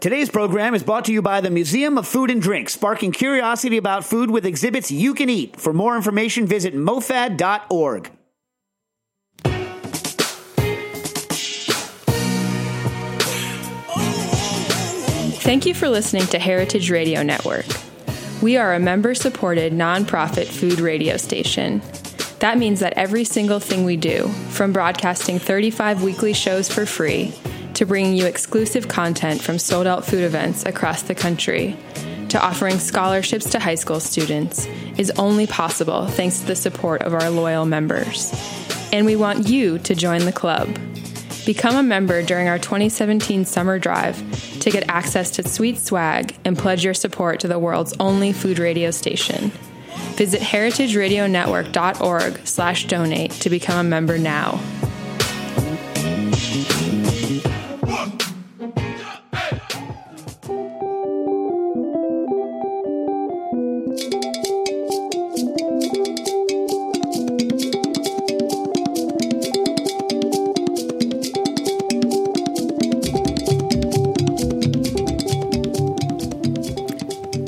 Today's program is brought to you by the Museum of Food and Drink, sparking curiosity about food with exhibits you can eat. For more information, visit mofad.org. Thank you for listening to Heritage Radio Network. We are a member supported nonprofit food radio station. That means that every single thing we do, from broadcasting 35 weekly shows for free to bringing you exclusive content from sold out food events across the country, to offering scholarships to high school students, is only possible thanks to the support of our loyal members. And we want you to join the club. Become a member during our 2017 summer drive to get access to sweet swag and pledge your support to the world's only food radio station. Visit heritageradionetwork.org slash donate to become a member now.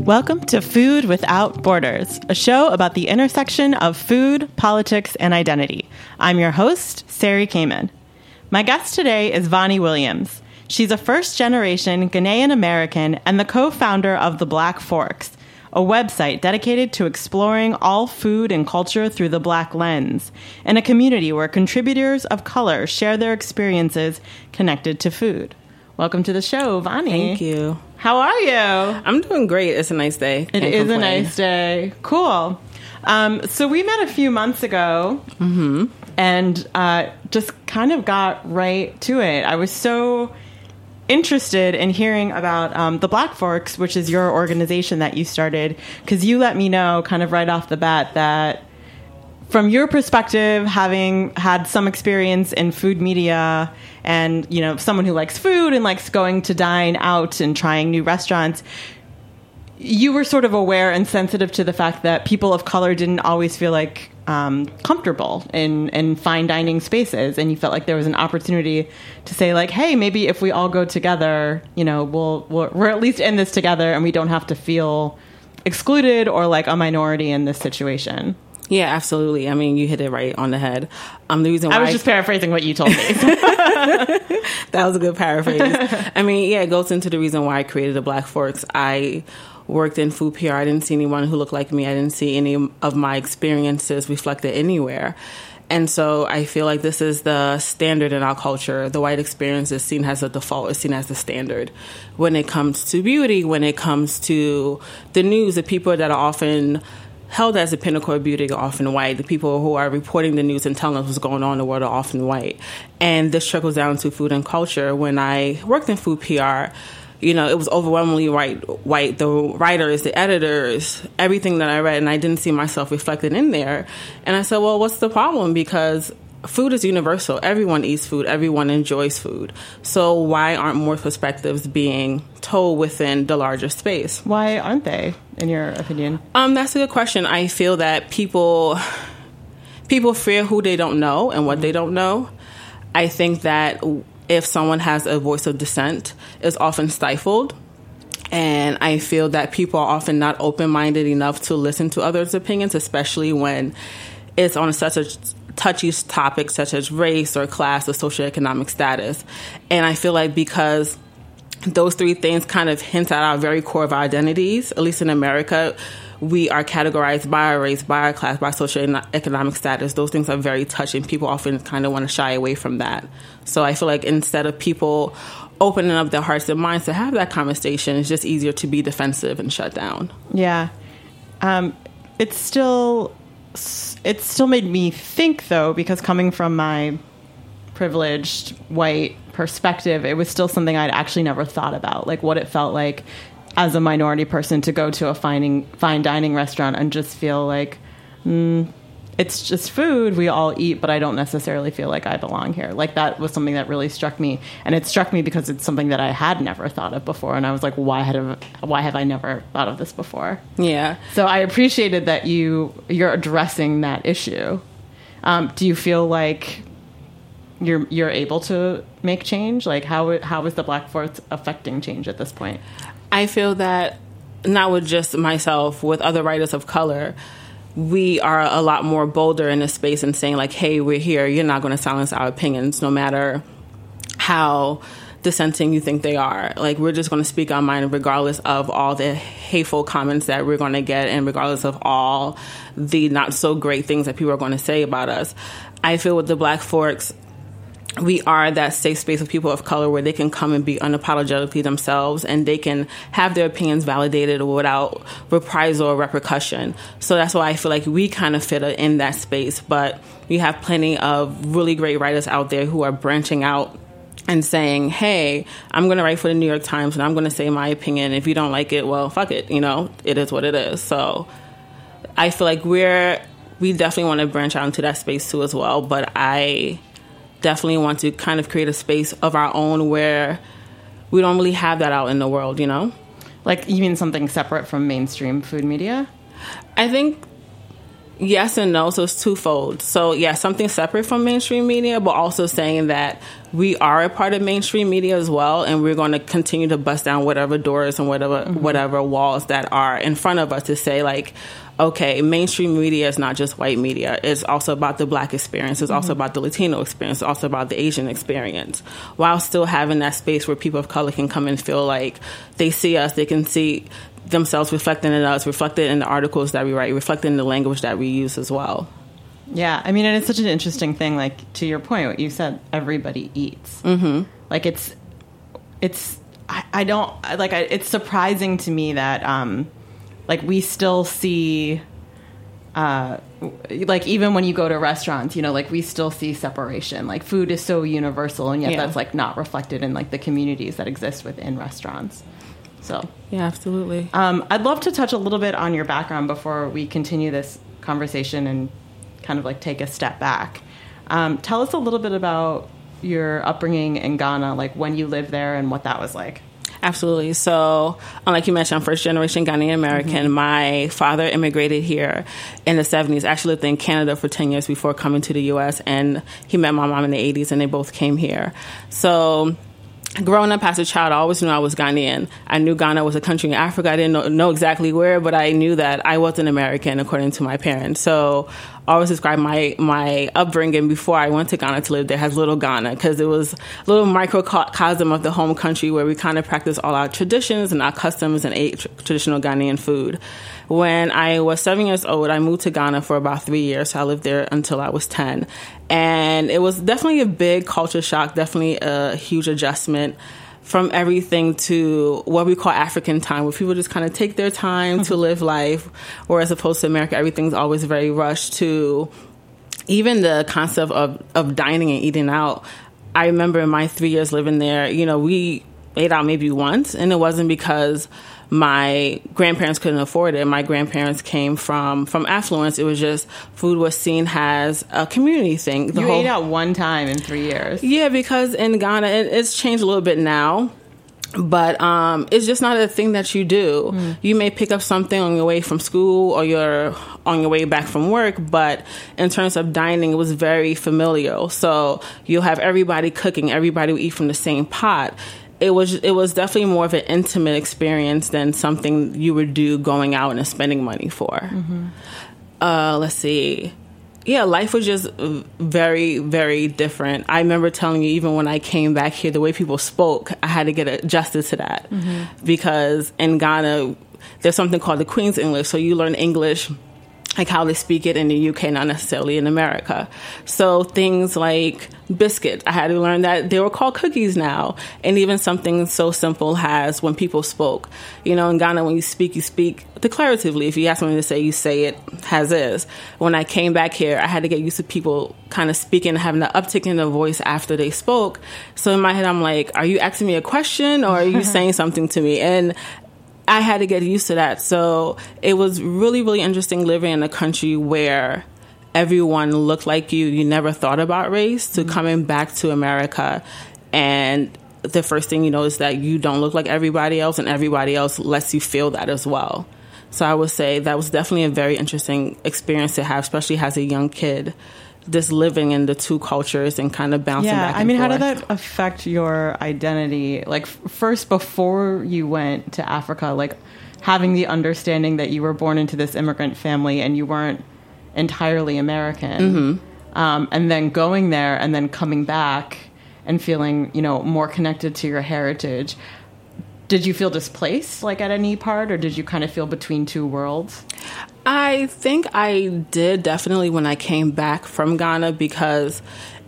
Welcome to Food Without Borders, a show about the intersection of food, politics, and identity. I'm your host, Sari Kamin. My guest today is Vonnie Williams. She's a first generation Ghanaian American and the co founder of The Black Forks, a website dedicated to exploring all food and culture through the Black lens, and a community where contributors of color share their experiences connected to food. Welcome to the show, Vonnie. Thank you. How are you? I'm doing great. It's a nice day. It Can't is a nice day. Cool. Um, so we met a few months ago and uh, just kind of got right to it. I was so interested in hearing about um, the Black Forks, which is your organization that you started, because you let me know kind of right off the bat that from your perspective, having had some experience in food media and, you know, someone who likes food and likes going to dine out and trying new restaurants, you were sort of aware and sensitive to the fact that people of color didn't always feel like um, comfortable in, in fine dining spaces, and you felt like there was an opportunity to say like, "Hey, maybe if we all go together, you know, we'll, we'll we're at least in this together, and we don't have to feel excluded or like a minority in this situation." Yeah, absolutely. I mean, you hit it right on the head. Um, the reason why I was just paraphrasing what you told me. that was a good paraphrase. I mean, yeah, it goes into the reason why I created the Black Forks. I worked in food PR. I didn't see anyone who looked like me. I didn't see any of my experiences reflected anywhere. And so I feel like this is the standard in our culture. The white experience is seen as a default, is seen as the standard. When it comes to beauty, when it comes to the news, the people that are often held as the pinnacle of beauty are often white. The people who are reporting the news and telling us what's going on in the world are often white. And this trickles down to food and culture. When I worked in food PR, you know, it was overwhelmingly white, white, the writers, the editors, everything that I read, and I didn't see myself reflected in there. And I said, well, what's the problem? Because food is universal. Everyone eats food. Everyone enjoys food. So why aren't more perspectives being told within the larger space? Why aren't they, in your opinion? Um, that's a good question. I feel that people people fear who they don't know and what they don't know. I think that if someone has a voice of dissent, it's often stifled. And I feel that people are often not open minded enough to listen to others' opinions, especially when it's on such a touchy topics such as race or class or socioeconomic status. And I feel like because those three things kind of hint at our very core of our identities, at least in America, we are categorized by our race, by our class, by socioeconomic status. Those things are very touching. People often kind of want to shy away from that. So I feel like instead of people opening up their hearts and minds to have that conversation, it's just easier to be defensive and shut down. Yeah. Um, it's still it still made me think though because coming from my privileged white perspective it was still something i'd actually never thought about like what it felt like as a minority person to go to a fine, fine dining restaurant and just feel like mm, it's just food we all eat but i don't necessarily feel like i belong here like that was something that really struck me and it struck me because it's something that i had never thought of before and i was like why had why have i never thought of this before Yeah. so I appreciated that you you're addressing that issue. Um, do you feel like you're you're able to make change? Like how how is the Black Forks affecting change at this point? I feel that not with just myself, with other writers of color, we are a lot more bolder in this space and saying like, "Hey, we're here. You're not going to silence our opinions, no matter how." dissenting you think they are. Like we're just going to speak our mind regardless of all the hateful comments that we're going to get and regardless of all the not so great things that people are going to say about us. I feel with the Black Forks we are that safe space of people of color where they can come and be unapologetically themselves and they can have their opinions validated without reprisal or repercussion. So that's why I feel like we kind of fit in that space. But we have plenty of really great writers out there who are branching out and saying, hey, I'm going to write for the New York Times and I'm going to say my opinion. If you don't like it, well, fuck it. You know, it is what it is. So I feel like we're, we definitely want to branch out into that space too as well. But I, definitely want to kind of create a space of our own where we don't really have that out in the world, you know? Like, you mean something separate from mainstream food media? I think yes and no, so it's twofold. So, yeah, something separate from mainstream media, but also saying that we are a part of mainstream media as well, and we're going to continue to bust down whatever doors and whatever mm-hmm. whatever walls that are in front of us to say like, okay, mainstream media is not just white media. It's also about the black experience. It's mm-hmm. also about the Latino experience. It's also about the Asian experience. While still having that space where people of color can come and feel like they see us, they can see themselves reflected in us, reflected in the articles that we write, reflected in the language that we use as well. Yeah, I mean, and it's such an interesting thing. Like to your point, what you said, everybody eats. Mm-hmm. Like it's, it's. I, I don't like. I, it's surprising to me that, um, like, we still see, uh, like even when you go to restaurants, you know, like we still see separation. Like food is so universal, and yet yeah. that's like not reflected in like the communities that exist within restaurants. So yeah, absolutely. Um, I'd love to touch a little bit on your background before we continue this conversation and kind of like take a step back. Um, tell us a little bit about your upbringing in Ghana, like when you lived there and what that was like. Absolutely. So, like you mentioned, I'm first generation Ghanaian American. Mm-hmm. My father immigrated here in the 70s, actually lived in Canada for 10 years before coming to the US, and he met my mom in the 80s, and they both came here. So, growing up as a child, I always knew I was Ghanaian. I knew Ghana was a country in Africa. I didn't know, know, exactly where, but I knew that I was an American according to my parents. So I always describe my my upbringing before I went to Ghana to live there as little Ghana because it was a little microcosm of the home country where we kind of practice all our traditions and our customs and ate traditional Ghanaian food. When I was seven years old, I moved to Ghana for about three years. So I lived there until I was 10. And it was definitely a big culture shock, definitely a huge adjustment from everything to what we call African time, where people just kind of take their time to mm-hmm. live life, whereas opposed to America, everything's always very rushed to even the concept of, of dining and eating out. I remember in my three years living there, you know, we ate out maybe once, and it wasn't because my grandparents couldn't afford it. My grandparents came from from affluence. It was just food was seen as a community thing. The you whole, ate out one time in three years. Yeah, because in Ghana it, it's changed a little bit now but um, it's just not a thing that you do. Mm. You may pick up something on your way from school or you're on your way back from work, but in terms of dining, it was very familial. So you'll have everybody cooking, everybody will eat from the same pot it was it was definitely more of an intimate experience than something you would do going out and spending money for. Mm-hmm. Uh, let's see. Yeah, life was just very, very different. I remember telling you, even when I came back here, the way people spoke, I had to get adjusted to that mm-hmm. because in Ghana, there's something called the Queen's English. So you learn English like how they speak it in the UK, not necessarily in America. So things like biscuit, I had to learn that they were called cookies now. And even something so simple as when people spoke. You know, in Ghana, when you speak, you speak declaratively. If you ask someone to say, you say it as is. When I came back here, I had to get used to people kind of speaking, and having an uptick in their voice after they spoke. So in my head, I'm like, are you asking me a question or are you saying something to me? And I had to get used to that. So it was really, really interesting living in a country where everyone looked like you. You never thought about race. To mm-hmm. coming back to America and the first thing you know is that you don't look like everybody else, and everybody else lets you feel that as well. So I would say that was definitely a very interesting experience to have, especially as a young kid just living in the two cultures and kind of bouncing yeah, back. I mean, forth. how did that affect your identity? Like, first, before you went to Africa, like having the understanding that you were born into this immigrant family and you weren't entirely American, Mm-hmm. um, and then going there and then coming back and feeling, you know, more connected to your heritage. Did you feel displaced, like at any part, or did you kind of feel between two worlds? I think I did definitely when I came back from Ghana because,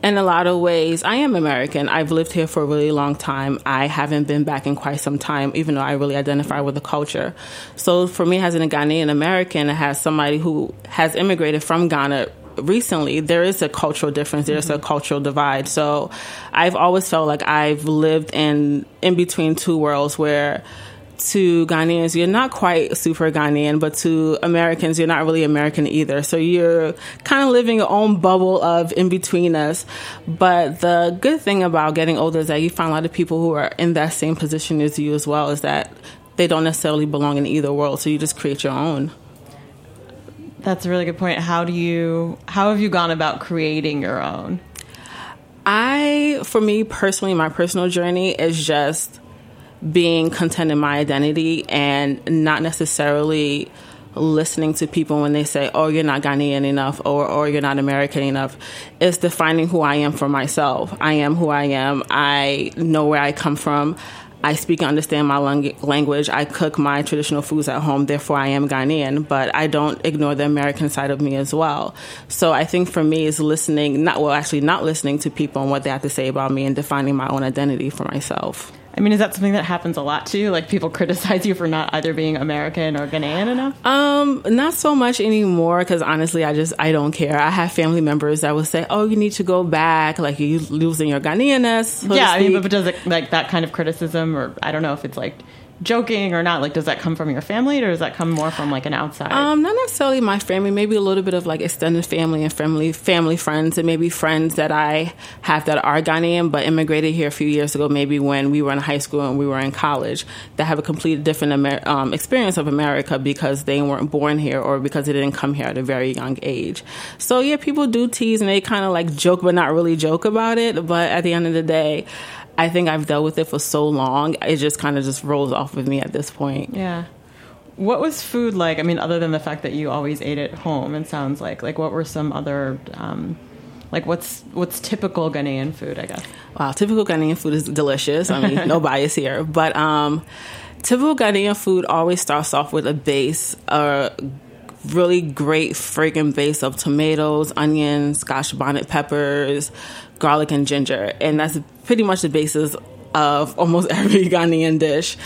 in a lot of ways, I am American. I've lived here for a really long time. I haven't been back in quite some time, even though I really identify with the culture. So, for me, as a Ghanaian American, as somebody who has immigrated from Ghana recently, there is a cultural difference. There's a mm-hmm. cultural divide. So, I've always felt like I've lived in in between two worlds where to Ghanaians, you're not quite super Ghanaian, but to Americans, you're not really American either. So you're kind of living your own bubble of in between us. But the good thing about getting older is that you find a lot of people who are in that same position as you as well, is that they don't necessarily belong in either world. So you just create your own. That's a really good point. How do you, how have you gone about creating your own? I, for me personally, my personal journey is just being content in my identity and not necessarily listening to people when they say, "Oh, you're not Ghanaian enough," or "or you're not American enough." It's defining who I am for myself. I am who I am. I know where I come from. I speak and understand my language. I cook my traditional foods at home. Therefore, I am Ghanaian, but I don't ignore the American side of me as well. So I think for me is listening, not well, actually not listening to people and what they have to say about me and defining my own identity for myself. I mean, is that something that happens a lot to you? Like people criticize you for not either being American or Ghanaian enough? Um, not so much anymore because honestly, I just I don't care. I have family members that will say, "Oh, you need to go back, like you losing your Ghanaianness." so yeah, I mean, but does it like that kind of criticism, or I don't know if it's like joking or not? Like, does that come from your family, or does that come more from like an outside? Um, not necessarily my family. Maybe a little bit of like extended family and family family friends, and maybe friends that I have that are Ghanaian but immigrated here a few years ago. Maybe when we were in high school and we were in college, that have a completely different Amer- um, experience of America because they weren't born here or because they didn't come here at a very young age. So yeah, people do tease and they kind of like joke but not really joke about it. But at the end of the day. I think I've dealt with it for so long, it just kind of just rolls off with me at this point. yeah. What was food like? I mean, other than the fact that you always ate at home, it sounds like. Like, what were some other, um, like, what's what's typical Ghanaian food? I guess. Wow, typical Ghanaian food is delicious. I mean, no bias here, but um, typical Ghanaian food always starts off with a base, a really great friggin' base of tomatoes, onions, scotch bonnet peppers, garlic, and ginger, and that's pretty much the basis of almost every Ghanaian dish.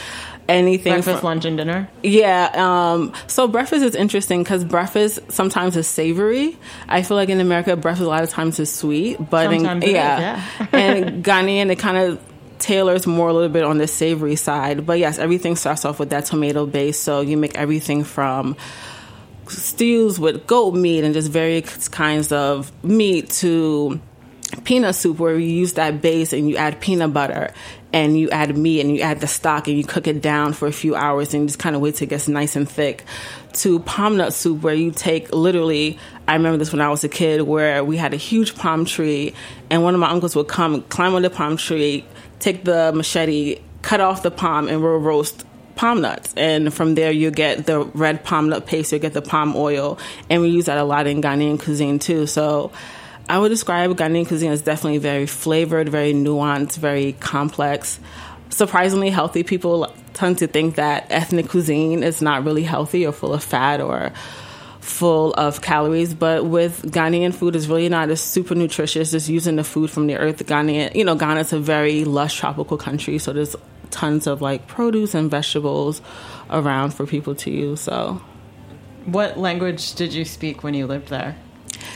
Anything Breakfast, from- lunch, and dinner. yeah. Um, so breakfast is interesting because breakfast sometimes is savory. I feel like in America, breakfast a lot of times is sweet, but in, it is, yeah, yeah. and Ghanaian it kind of tailors more a little bit on the savory side. But yes, everything starts off with that tomato base. So you make everything from stews with goat meat and just various kinds of meat to peanut soup where you use that base and you add peanut butter and you add meat and you add the stock and you cook it down for a few hours and you just kind of wait till it gets nice and thick. To palm nut soup where you take literally i remember this when i was a kid where we had a huge palm tree and one of my uncles would come climb on the palm tree take the machete cut off the palm and we'll roast palm nuts and from there you get the red palm nut paste you get the palm oil and we use that a lot in ghanaian cuisine too so I would describe Ghanaian cuisine as definitely very flavored, very nuanced, very complex. Surprisingly healthy. People tend to think that ethnic cuisine is not really healthy or full of fat or full of calories, but with Ghanaian food it's really not as super nutritious. Just using the food from the earth. Ghanaian, you know, Ghana's a very lush tropical country, so there's tons of like produce and vegetables around for people to use. So What language did you speak when you lived there?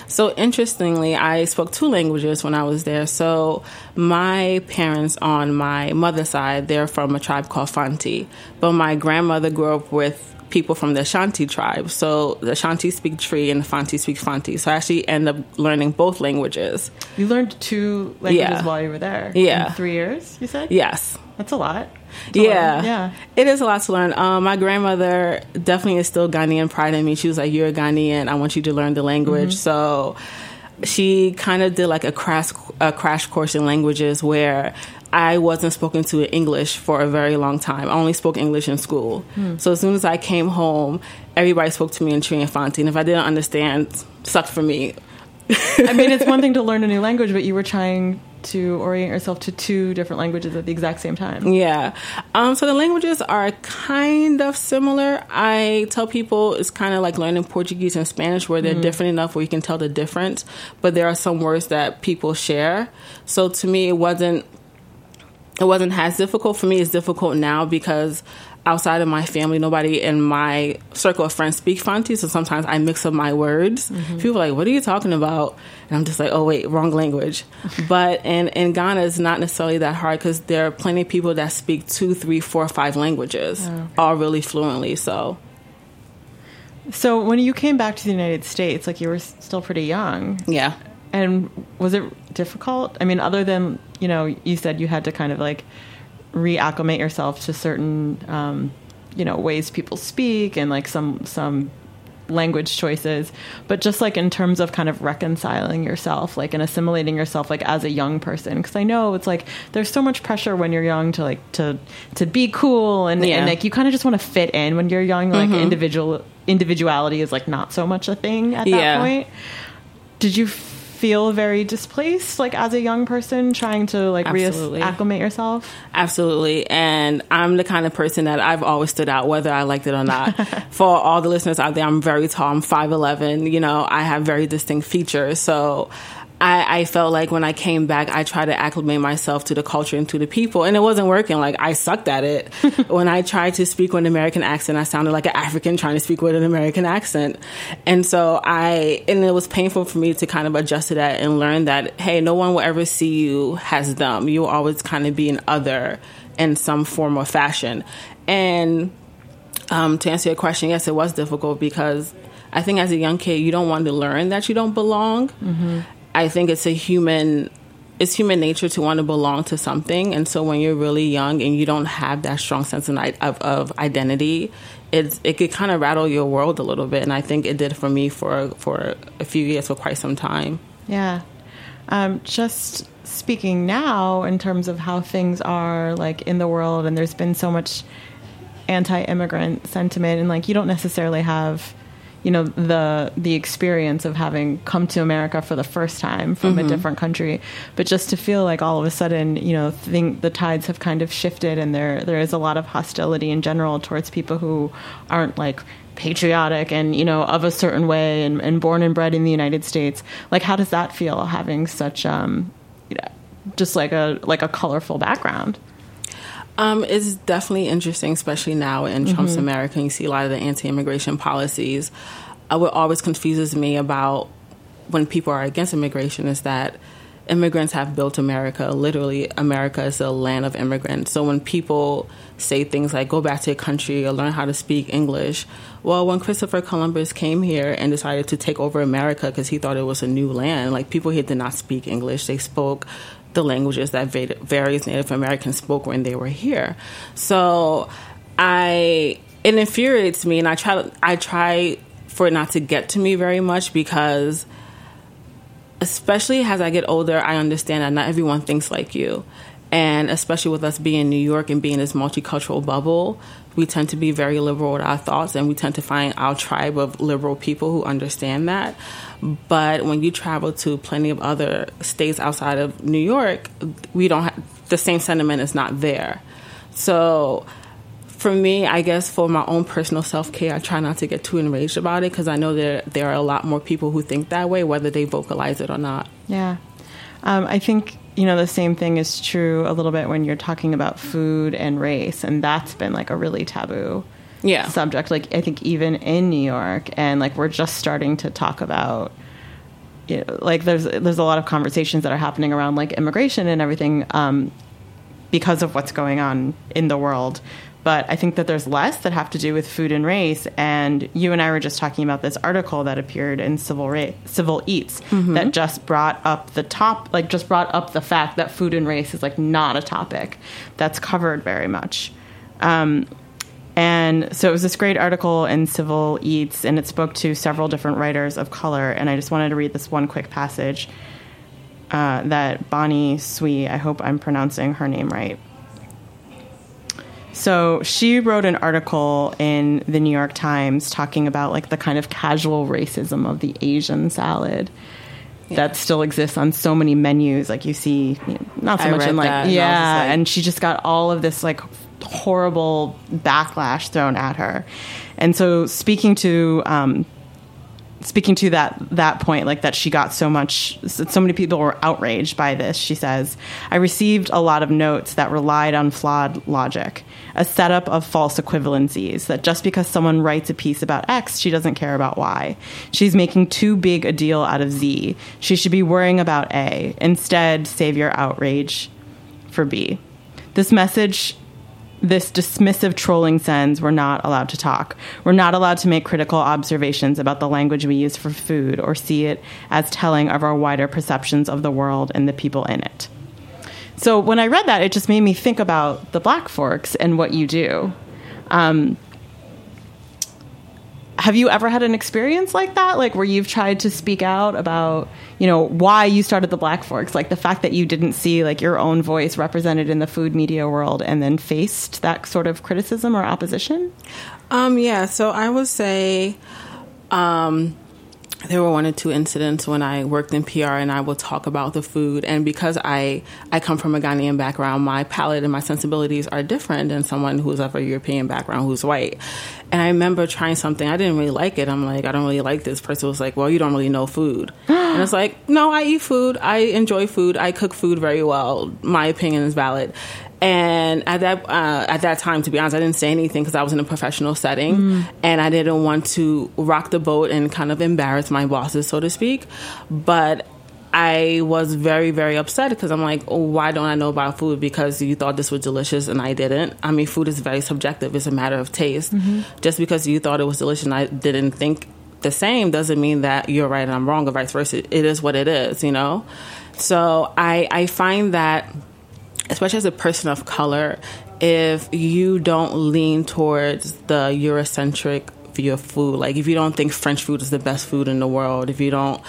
So interestingly, I spoke two languages when I was there. So my parents on my mother's side, they're from a tribe called Fanti, but my grandmother grew up with people from the Ashanti tribe. So the Ashanti speak Twi and the Fanti speak Fanti. So I actually end up learning both languages. You learned two languages Yeah. while you were there. Yeah. In three years, you said. Yes. That's a lot. Yeah, learn. Yeah. It is a lot to learn. Um, my grandmother definitely is still Ghanaian pride in me. She was like, "You're a Ghanaian. I want you to learn the language." So she kind of did like a crash a crash course in languages where I wasn't spoken to in English for a very long time. I only spoke English in school. Hmm. So as soon as I came home, everybody spoke to me in Twi and Fanti. And if I didn't understand, sucked for me. I mean, it's one thing to learn a new language, but you were trying to orient yourself to two different languages at the exact same time. Yeah. Um, so the languages are kind of similar. I tell people it's kind of like learning Portuguese and Spanish, where they're mm-hmm. different enough where you can tell the difference, but there are some words that people share. So to me, it wasn't it wasn't as difficult for me. It's difficult now because outside of my family, nobody in my circle of friends speak Fanti. So sometimes I mix up my words. Mm-hmm. People are like, "What are you talking about?" And I'm just like, "Oh wait, wrong language." but in in Ghana, it's not necessarily that hard because there are plenty of people that speak two, three, four, five languages, oh, okay. all really fluently. So. So when you came back to the United States, like you were still pretty young. Yeah. And was it difficult? I mean, other than you know, you said you had to kind of like reacclimate yourself to certain, um, you know, ways people speak and like some some language choices, but just like in terms of kind of reconciling yourself, like and assimilating yourself, like as a young person. Because I know it's like there's so much pressure when you're young to like to to be cool and, yeah. and like you kind of just want to fit in when you're young. Like mm-hmm. individual individuality is like not so much a thing at that yeah. point. Did you feel very displaced like as a young person trying to like reacclimate yourself? Absolutely. And i'm the kind of person that i've always stood out whether i liked it or not. For all the listeners out there i'm very tall. I'm 5'11 you know i have very distinct features. So I, I, felt like when I came back, I tried to acclimate myself to the culture and to the people, and it wasn't working. Like I sucked at it. when I tried to speak with an American accent, I sounded like an African trying to speak with an American accent, and so I and it was painful for me to kind of adjust to that and learn that hey, no one will ever see you as them. You will always kind of be an other in some form or fashion. And um, to answer your question, yes, it was difficult because I think as a young kid, you don't want to learn that you don't belong. Mm-hmm. I think it's a human it's human nature to want to belong to something. And so when you're really young and you don't have that strong sense of, of, of identity it, it could kind of rattle your world a little bit. And i think it did for me for for a few years for quite some time. Yeah. Um, just speaking now in terms of how things are like in the world and there's been so much anti-immigrant sentiment and like you don't necessarily have you know the the experience of having come to America for the first time from mm-hmm. a different country, but just to feel like all of a sudden you know think the tides have kind of shifted and there there is a lot of hostility in general towards people who aren't like patriotic and you know of a certain way and, and born and bred in the United States. Like how does that feel having such um, you know, just like a like a colorful background? Um, it's definitely interesting, especially now in Trump's mm-hmm. America. You see a lot of the anti-immigration policies. Uh, what always confuses me about when people are against immigration is that immigrants have built America. Literally, America is a land of immigrants. So when people say things like "go back to your country" or "learn how to speak English," well, when Christopher Columbus came here and decided to take over America because he thought it was a new land, like people here did not speak English. They spoke the languages that various Native Americans spoke when they were here. So I it infuriates me, and I try I try for it not to get to me very much because especially as I get older, I understand that not everyone thinks like you. And especially with us being in New York and being this multicultural bubble, we tend to be very liberal with our thoughts and we tend to find our tribe of liberal people who understand that. But when you travel to plenty of other states outside of New York, we don't have, the same sentiment is not there. So for me, I guess for my own personal self care, I try not to get too enraged about it because I know there there are a lot more people who think that way, whether they vocalize it or not. Yeah, um, I think you know the same thing is true a little bit when you're talking about food and race, and that's been like a really taboo yeah. subject. Like I think even in New York, and like we're just starting to talk about. You know, like there's there's a lot of conversations that are happening around like immigration and everything um, because of what's going on in the world but I think that there's less that have to do with food and race. And you and I were just talking about this article that appeared in Civil Ra- Civil Eats mm-hmm. that just brought up the top, like just brought up the fact that food and race is like not a topic that's covered very much. Um, And so it was this great article in Civil Eats, and it spoke to several different writers of color. And I just wanted to read this one quick passage uh, that Bonnie Tsui, I hope I'm pronouncing her name right. So she wrote an article in the New York Times talking about like the kind of casual racism of the Asian salad that still exists on so many menus. Like you see, you know, not so I much in like and yeah, just like- and she just got all of this like horrible backlash thrown at her. And so speaking to um, speaking to that that point like that she got so much so many people were outraged by this she says i received a lot of notes that relied on flawed logic a setup of false equivalencies that just because someone writes a piece about x she doesn't care about y. She's making too big a deal out of z. She should be worrying about a. Instead save your outrage for b. This message this dismissive trolling sends we're not allowed to talk. We're not allowed to make critical observations about the language we use for food or see it as telling of our wider perceptions of the world and the people in it. So when I read that, it just made me think about the Black Forks and what you do. Um, have you ever had an experience like that? Like where you've tried to speak out about you know why you started the black forks? Like the fact that you didn't see like your own voice represented in the food media world and then faced that sort of criticism or opposition? Um, yeah, so I would say um, there were one or two incidents when I worked in PR and I will talk about the food. And because I, I come from a Ghanaian background, my palate and my sensibilities are different than someone who's of a European background who's white. And I remember trying something, I didn't really like it. I'm like, I don't really like this. Person was like, well, you don't really know food. and it's like, no, I eat food. I enjoy food. I cook food very well. My opinion is valid. And at that uh, at that time, to be honest, I didn't say anything because I was in a professional setting, and I didn't want to rock the boat and kind of embarrass my bosses, so to speak. But I was very very upset because I'm like, oh, why don't I know about food? Because you thought this was delicious and I didn't. I mean, food is very subjective; it's a matter of taste. Just because you thought it was delicious and I didn't think the same doesn't mean that you're right and I'm wrong, or vice versa. It is what it is, you know. So I I find that especially as a person of color, if you don't lean towards the Eurocentric view of food, like if you don't think French food is the best food in the world, if you don't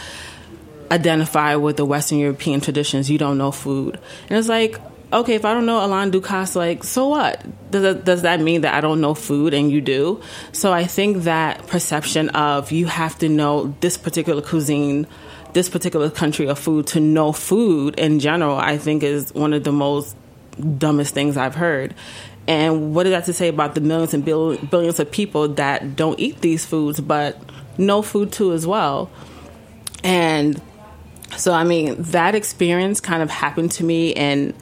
identify with the Western European traditions, you don't know food. And it's like, okay, if I don't know Alain Ducasse, like, so what? Does that, does that mean that I don't know food and you do? So I think that perception of you have to know this particular cuisine, this particular country of food to know food in general, I think is one of the most dumbest things I've heard. And what is that to say about the millions and bill- billions of people that don't eat these foods but know food too as well? And so, I mean, that experience kind of happened to me in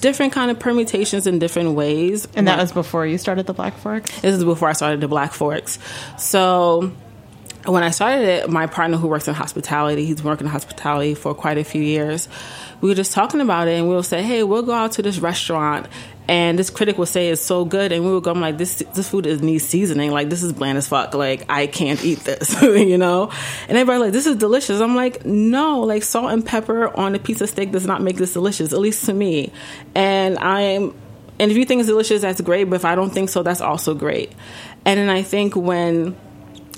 different kind of permutations in different ways. and that was before you started the black forks This is before I started the Black Forks. So when I started it, my partner who works in hospitality, he's worked in hospitality for quite a few years. We were just talking about it, and we will say, "Hey, we'll go out to this restaurant." And this critic will say it's so good, and we would go, I'm like, this this food is needs seasoning. Like this is bland as fuck. Like I can't eat this, you know. And everybody like, this is delicious. I'm like, no, like salt and pepper on a piece of steak does not make this delicious, at least to me. And I'm and if you think it's delicious, that's great. But if I don't think so, that's also great. And then I think when,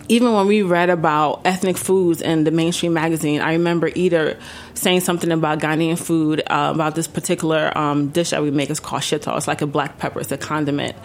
even when we read about ethnic foods in the mainstream magazine, I remember either saying something about Ghanaian food, uh, about this particular um, dish that we make. It's called shito. It's like a black pepper. It's a condiment.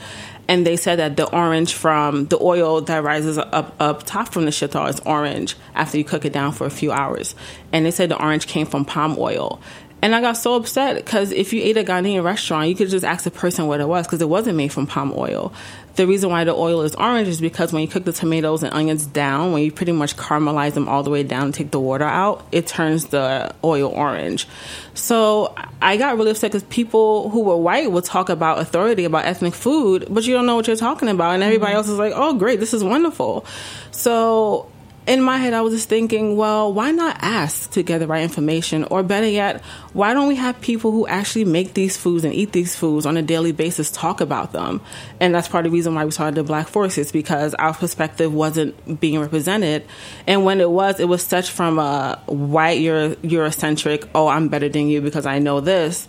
And they said that the orange from the oil that rises up up top from the shito is orange after you cook it down for a few hours. And they said the orange came from palm oil. And I got so upset because if you ate a Ghanaian restaurant, you could just ask the person what it was because it wasn't made from palm oil. The reason why the oil is orange is because when you cook the tomatoes and onions down, when you pretty much caramelize them all the way down and take the water out, it turns the oil orange. So I got really upset because people who were white would talk about authority about ethnic food, but you don't know what you're talking about. And everybody mm-hmm. else is like, oh, great, this is wonderful. So in my head, I was just thinking, well, why not ask to get the right information? Or better yet, why don't we have people who actually make these foods and eat these foods on a daily basis talk about them? And that's part of the reason why we started the Black Forks because our perspective wasn't being represented. And when it was, it was such from a white Euro- Eurocentric, oh, I'm better than you because I know this,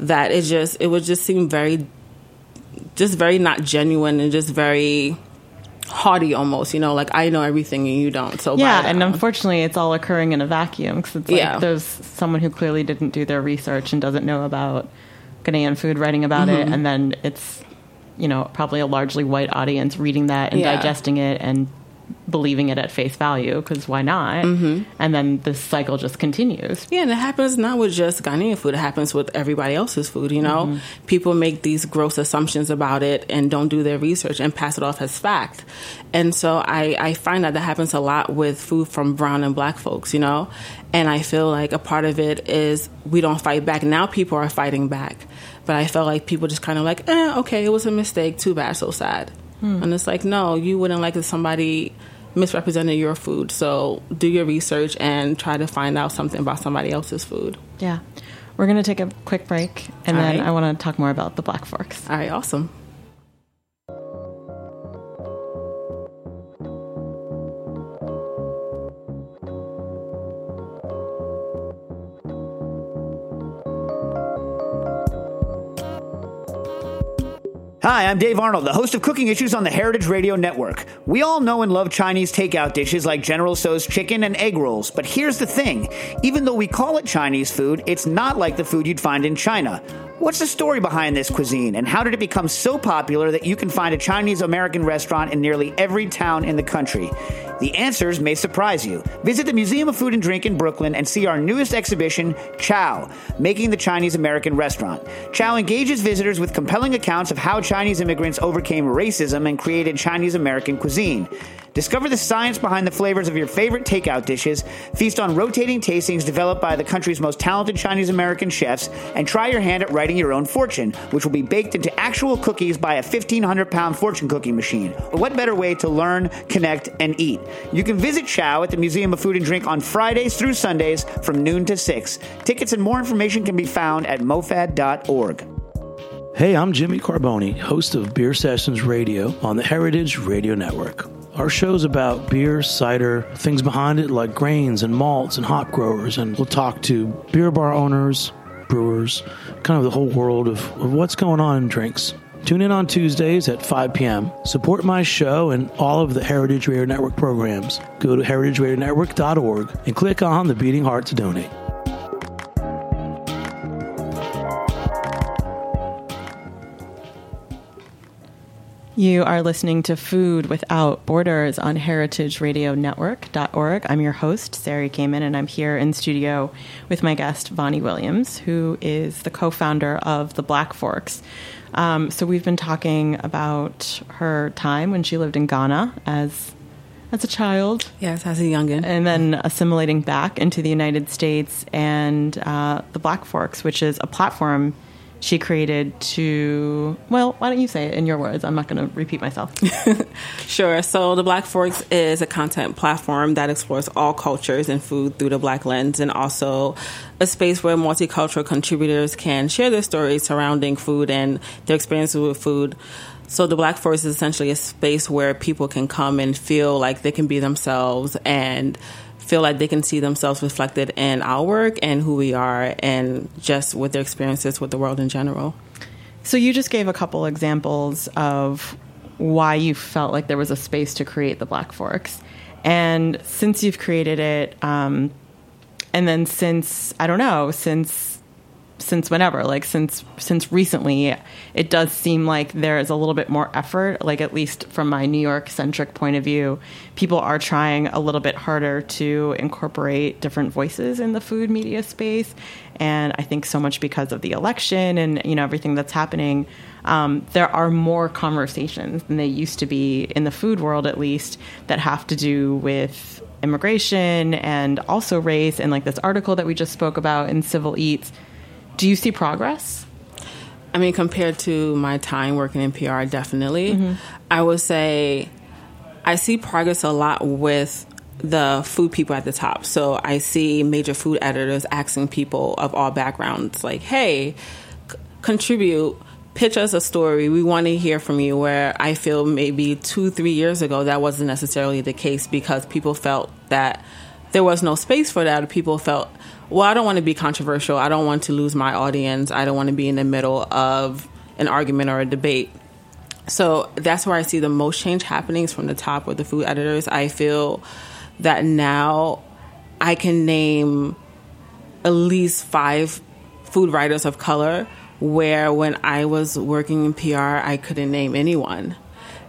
that it just, it would just seem very just very not genuine and just very haughty almost you know like i know everything and you don't so yeah and unfortunately it's all occurring in a vacuum because it's like Yeah. there's someone who clearly didn't do their research and doesn't know about ghanaian food writing about Mm-hmm. it and then it's you know probably a largely white audience reading that and Yeah. digesting it and believing it at face value because why not Mm-hmm. and then this cycle just continues Yeah, and it happens not with just Ghanaian food. It happens with everybody else's food. You know, people make these gross assumptions about it and don't do their research and pass it off as fact. And so I, I find that that happens a lot with food from brown and black folks. You know, and I feel like a part of it is we don't fight back. Now people are fighting back, but I felt like people just kind of like, eh, okay, it was a mistake. Too bad, so sad. Hmm. And it's like, no, you wouldn't like if somebody misrepresented your food. So do your research and try to find out something about somebody else's food. yeah we're going to take a quick break and All then right. i want to talk more about the black forks All right, awesome. Hi, I'm Dave Arnold, the host of Cooking Issues on the Heritage Radio Network. We all know and love Chinese takeout dishes like General Tso's chicken and egg rolls, but here's the thing even though we call it Chinese food, it's not like the food you'd find in China. What's the story behind this cuisine, and how did it become so popular that you can find a Chinese American restaurant in nearly every town in the country? The answers may surprise you. Visit the Museum of Food and Drink in Brooklyn and see our newest exhibition, Chow, Making the Chinese American Restaurant. Chow engages visitors with compelling accounts of how Chinese immigrants overcame racism and created Chinese American cuisine. Discover the science behind the flavors of your favorite takeout dishes, feast on rotating tastings developed by the country's most talented Chinese American chefs, and try your hand at writing your own fortune, which will be baked into actual cookies by a 1,500 pound fortune cooking machine. What better way to learn, connect, and eat? You can visit Chow at the Museum of Food and Drink on Fridays through Sundays from noon to 6. Tickets and more information can be found at mofad.org. Hey, I'm Jimmy Carbone, host of Beer Sessions Radio on the Heritage Radio Network. Our show's about beer, cider, things behind it like grains and malts and hop growers, and we'll talk to beer bar owners, brewers, kind of the whole world of, of what's going on in drinks. Tune in on Tuesdays at 5 p.m. Support my show and all of the Heritage Radio Network programs. Go to heritageradionetwork.org and click on the beating heart to donate. You are listening to Food Without Borders on heritageradionetwork.org. I'm your host, Sari Kamin, and I'm here in studio with my guest, Vonnie Williams, who is the co founder of the Black Forks. Um, so we've been talking about her time when she lived in Ghana as as a child Yes, as a youngin. and then assimilating back into the United States and uh, the Black Forks, which is a platform she created to. Well, why don't you say it in your words? I'm not going to repeat myself. Sure. So the Black Forks is a content platform that explores all cultures and food through the Black lens, and also a space where multicultural contributors can share their stories surrounding food and their experiences with food. So the Black forks is essentially a space where people can come and feel like they can be themselves and feel like they can see themselves reflected in our work and who we are and just with their experiences with the world in general. So you just gave a couple examples of why you felt like there was a space to create the Black Forks, and since you've created it, um, and then since I don't know, since since whenever, like since since recently, it does seem like there is a little bit more effort. Like at least from my New York centric point of view, people are trying a little bit harder to incorporate different voices in the food media space, and I think so much because of the election and you know everything that's happening. Um, there are more conversations than they used to be in the food world, at least, that have to do with immigration and also race. And like this article that we just spoke about in Civil Eats, do you see progress? I mean, compared to my time working in PR, definitely. Mm-hmm. I would say I see progress a lot with the food people at the top. So I see major food editors asking people of all backgrounds, like, hey, c- contribute, pitch us a story. We want to hear from you. Where I feel maybe two, three years ago, that wasn't necessarily the case because people felt that there was no space for that. People felt, well, I don't want to be controversial. I don't want to lose my audience. I don't want to be in the middle of an argument or a debate. So that's where I see the most change happening is from the top with the food editors. I feel that now I can name at least five food writers of color where when I was working in PR, I couldn't name anyone.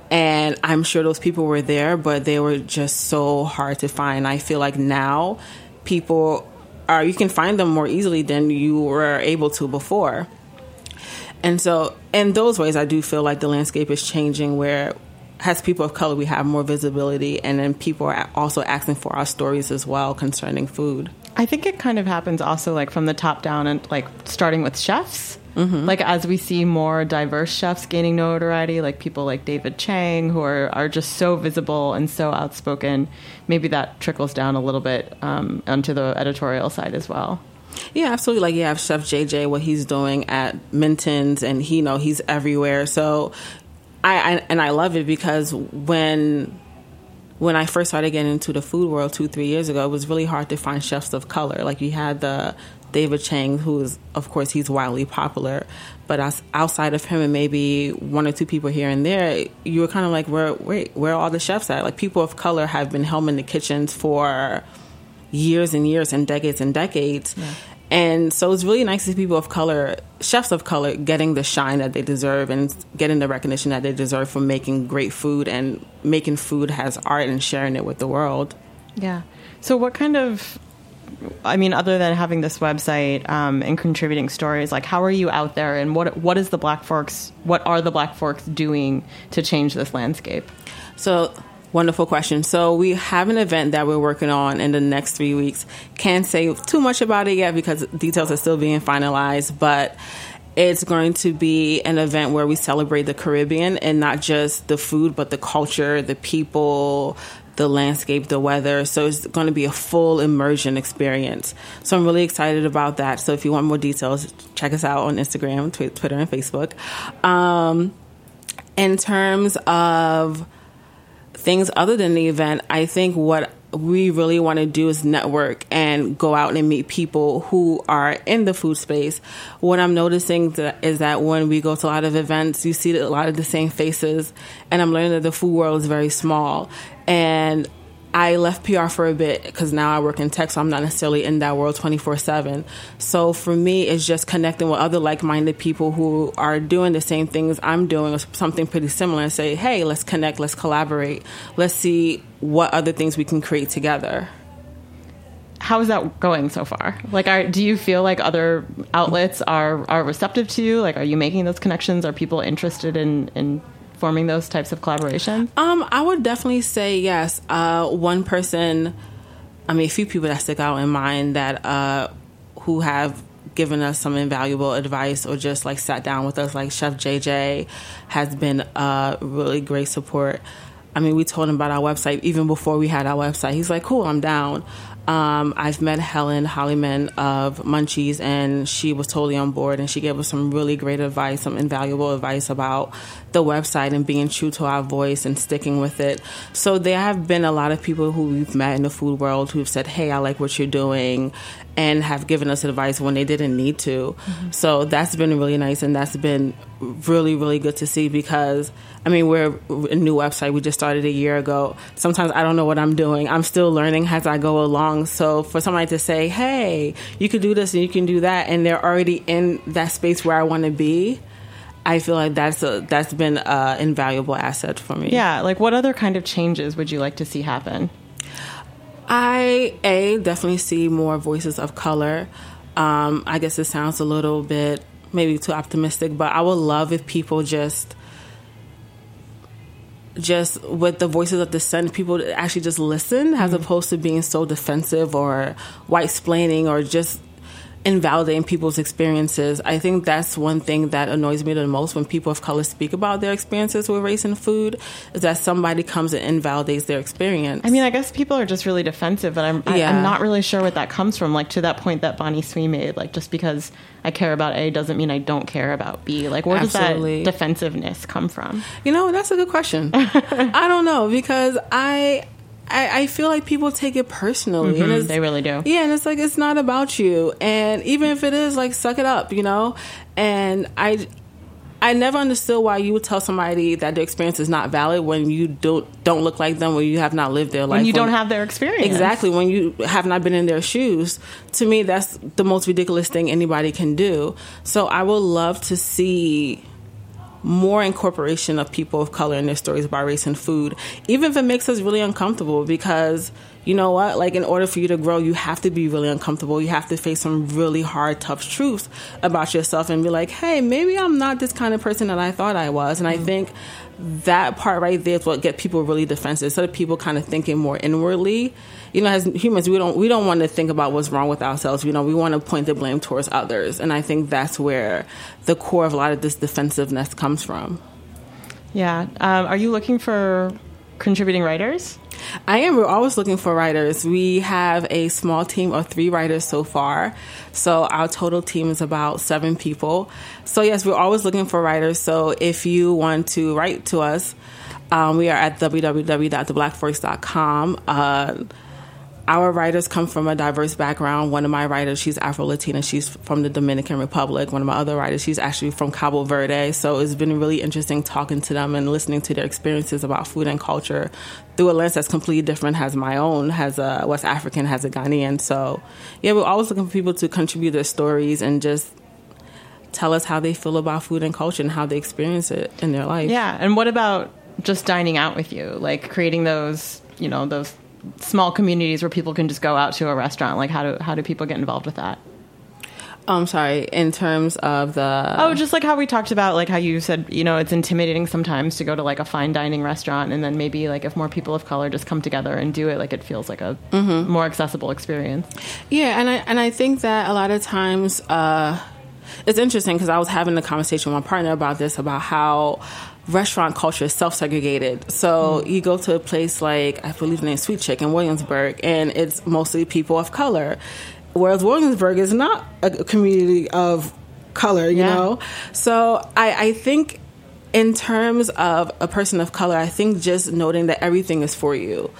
And I'm sure those people were there, but they were just so hard to find. I feel like now people you can find them more easily than you were able to before. And so, in those ways, I do feel like the landscape is changing where as people of color, we have more visibility, and then people are also asking for our stories as well concerning food. I think it kind of happens also like from the top down and like starting with chefs. Mm-hmm. Like as we see more diverse chefs gaining notoriety, like people like David Chang, who are, are just so visible and so outspoken, maybe that trickles down a little bit um, onto the editorial side as well. Yeah, absolutely. Like you have Chef JJ, what he's doing at Minton's, and he you know he's everywhere. So I, I and I love it because when when I first started getting into the food world two three years ago, it was really hard to find chefs of color. Like you had the David Chang, who is of course he's wildly popular, but as, outside of him and maybe one or two people here and there, you were kind of like, where wait, where are all the chefs at? Like people of color have been helming the kitchens for years and years and decades and decades. Yeah. And so it's really nice to see people of color, chefs of color, getting the shine that they deserve and getting the recognition that they deserve for making great food and making food has art and sharing it with the world. Yeah. So, what kind of, I mean, other than having this website um, and contributing stories, like how are you out there and what what is the Black Forks, what are the Black Forks doing to change this landscape? So, Wonderful question. So we have an event that we're working on in the next three weeks. Can't say too much about it yet because details are still being finalized, but it's going to be an event where we celebrate the Caribbean and not just the food, but the culture, the people, the landscape, the weather. So it's going to be a full immersion experience. So I'm really excited about that. So if you want more details, check us out on Instagram, Twitter, and Facebook. Um, in terms of things other than the event, I think what we really want to do is network and go out and meet people who are in the food space. What I'm noticing is that when we go to a lot of events, you see a lot of the same faces, and I'm learning that the food world is very small. And I left PR for a bit because now I work in tech, so I'm not necessarily in that world 24 7. So for me, it's just connecting with other like minded people who are doing the same things I'm doing or something pretty similar and say, hey, let's connect, let's collaborate, let's see what other things we can create together. How is that going so far? Like, are, do you feel like other outlets are, are receptive to you? Like, are you making those connections? Are people interested in, in forming those types of collaborations? Um, I would definitely say yes. Uh, one person, I mean, a few people that stick out in mind that uh, who have given us some invaluable advice or just like sat down with us, like Chef JJ has been a really great support. I mean, we told him about our website even before we had our website. He's like, "Cool, I'm down." Um, I've met Helen Hollyman of Munchies, and she was totally on board, and she gave us some really great advice, some invaluable advice about the website and being true to our voice and sticking with it. So there have been a lot of people who we've met in the food world who've said, "Hey, I like what you're doing," and have given us advice when they didn't need to. Mm-hmm. So that's been really nice, and that's been really, really good to see because I mean, we're a new website. We just started a year ago. Sometimes I don't know what I'm doing. I'm still learning as I go along. So for somebody to say, hey, you can do this and you can do that, and they're already in that space where I want to be, I feel like that's a, that's been an invaluable asset for me. Yeah. Like, what other kind of changes would you like to see happen? I a definitely see more voices of color. Um, I guess it sounds a little bit maybe too optimistic, but I would love if people just just with the voices of dissent, people actually just listen as mm-hmm. opposed to being so defensive or white splaining or just invalidating people's experiences. I think that's one thing that annoys me the most when people of color speak about their experiences with race and food is that somebody comes and invalidates their experience. I mean, I guess people are just really defensive, but I'm yeah. I, am not really sure what that comes from. Like to that point that Vonnie Swee made, like just because I care about A doesn't mean I don't care about B. Like where Absolutely. does that defensiveness come from? You know, that's a good question. I don't know because I I, I, feel like people take it personally. Mm-hmm, and they really do. Yeah, and it's like it's not about you. And even if it is, like, suck it up, you know. And I, I never understood why you would tell somebody that their experience is not valid when you don't don't look like them, when you have not lived their life, when you don't have their experience. Exactly, when you have not been in their shoes. To me, that's the most ridiculous thing anybody can do. So I would love to see more incorporation of people of color in their stories about race and food, even if it makes us really uncomfortable because you know what? Like, in order for you to grow, you have to be really uncomfortable. You have to face some really hard, tough truths about yourself and be like, hey, maybe I'm not this kind of person that I thought I was. And mm-hmm. I think that part right there is what get people really defensive. So that people kind of thinking more inwardly. You know, as humans, we don't we don't want to think about what's wrong with ourselves. You know, we want to point the blame towards others, and I think that's where the core of a lot of this defensiveness comes from. Yeah. Um, are you looking for contributing writers? I am. We're always looking for writers. We have a small team of three writers so far. So our total team is about seven people. So, yes, we're always looking for writers. So, if you want to write to us, um, we are at www.theblackforks.com. Uh, our writers come from a diverse background. One of my writers, she's Afro Latina. She's from the Dominican Republic. One of my other writers, she's actually from Cabo Verde. So it's been really interesting talking to them and listening to their experiences about food and culture through a lens that's completely different. Has my own, has a West African, has a Ghanaian. So yeah, we're always looking for people to contribute their stories and just tell us how they feel about food and culture and how they experience it in their life. Yeah, and what about just dining out with you, like creating those, you know, those small communities where people can just go out to a restaurant? Like how do how do people get involved with that? I'm sorry, in terms of the Oh, just like how we talked about like how you said, you know, it's intimidating sometimes to go to like a fine dining restaurant and then maybe like if more people of color just come together and do it, like it feels like a mm-hmm. more accessible experience. Yeah, and I and I think that a lot of times uh it's interesting because I was having a conversation with my partner about this about how restaurant culture is self segregated. So mm. you go to a place like, I believe the name Sweet Chick in Williamsburg, and it's mostly people of color. Whereas Williamsburg is not a community of color, you yeah. know? So I, I think in terms of a person of color, I think just noting that everything is for you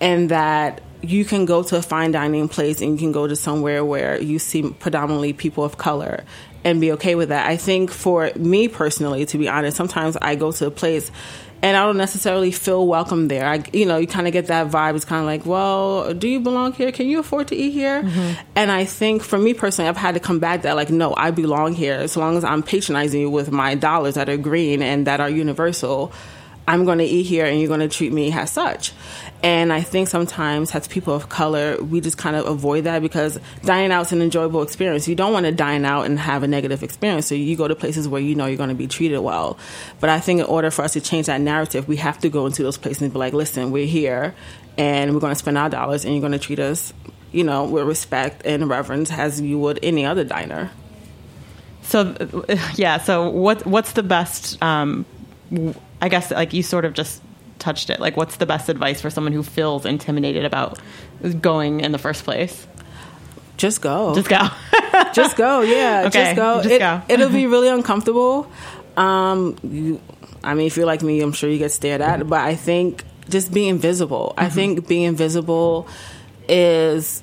and that you can go to a fine dining place and you can go to somewhere where you see predominantly people of color and be okay with that. I think for me personally, to be honest, sometimes I go to a place and I don't necessarily feel welcome there. I, you know, you kind of get that vibe. It's kind of like, well, do you belong here? Can you afford to eat here? Mm-hmm. And I think for me personally, I've had to come back that like, no, I belong here. As long as I'm patronizing you with my dollars that are green and that are universal, I'm going to eat here and you're going to treat me as such. And I think sometimes as people of color, we just kind of avoid that because dining out is an enjoyable experience. You don't want to dine out and have a negative experience. So you go to places where you know you're going to be treated well. But I think in order for us to change that narrative, we have to go into those places and be like, listen, we're here and we're going to spend our dollars and you're going to treat us, you know, with respect and reverence as you would any other diner. So, yeah. So, what what's the best? Um, I guess like you sort of just touched it. Like, what's the best advice for someone who feels intimidated about going in the first place? Just go. Just go. just go. Yeah. Okay. Just go. Just it, go. it'll be really uncomfortable. Um, you, I mean, if you're like me, I'm sure you get stared at. But I think just being visible. Mm-hmm. I think being visible is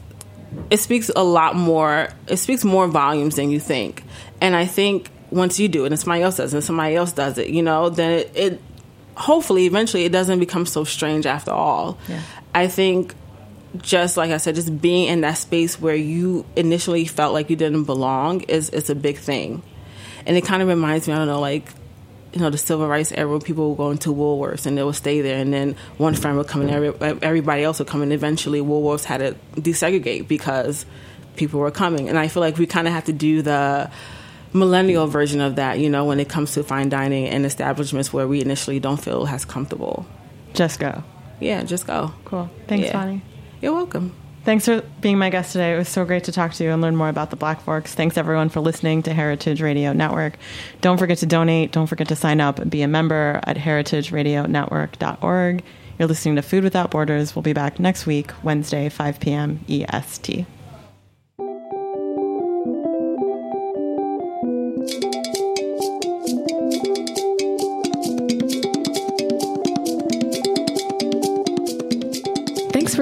it speaks a lot more. It speaks more volumes than you think. And I think once you do it, and somebody else does, it, and somebody else does it, you know, then it, it hopefully eventually it doesn't become so strange after all. Yeah. I think just like I said, just being in that space where you initially felt like you didn't belong is is a big thing. And it kind of reminds me, I don't know, like you know, the civil rights era, when people would go into Woolworths and they would stay there, and then one friend would come and every, everybody else would come, and eventually Woolworths had to desegregate because people were coming. And I feel like we kind of have to do the millennial version of that, you know, when it comes to fine dining and establishments where we initially don't feel as comfortable. Just go. Yeah, just go. Cool. Thanks, yeah. Vonnie. You're welcome. Thanks for being my guest today. It was so great to talk to you and learn more about the Black Forks. Thanks everyone for listening to Heritage Radio Network. Don't forget to donate. Don't forget to sign up and be a member at heritageradionetwork.org. You're listening to Food Without Borders. We'll be back next week, Wednesday, 5 p.m. EST.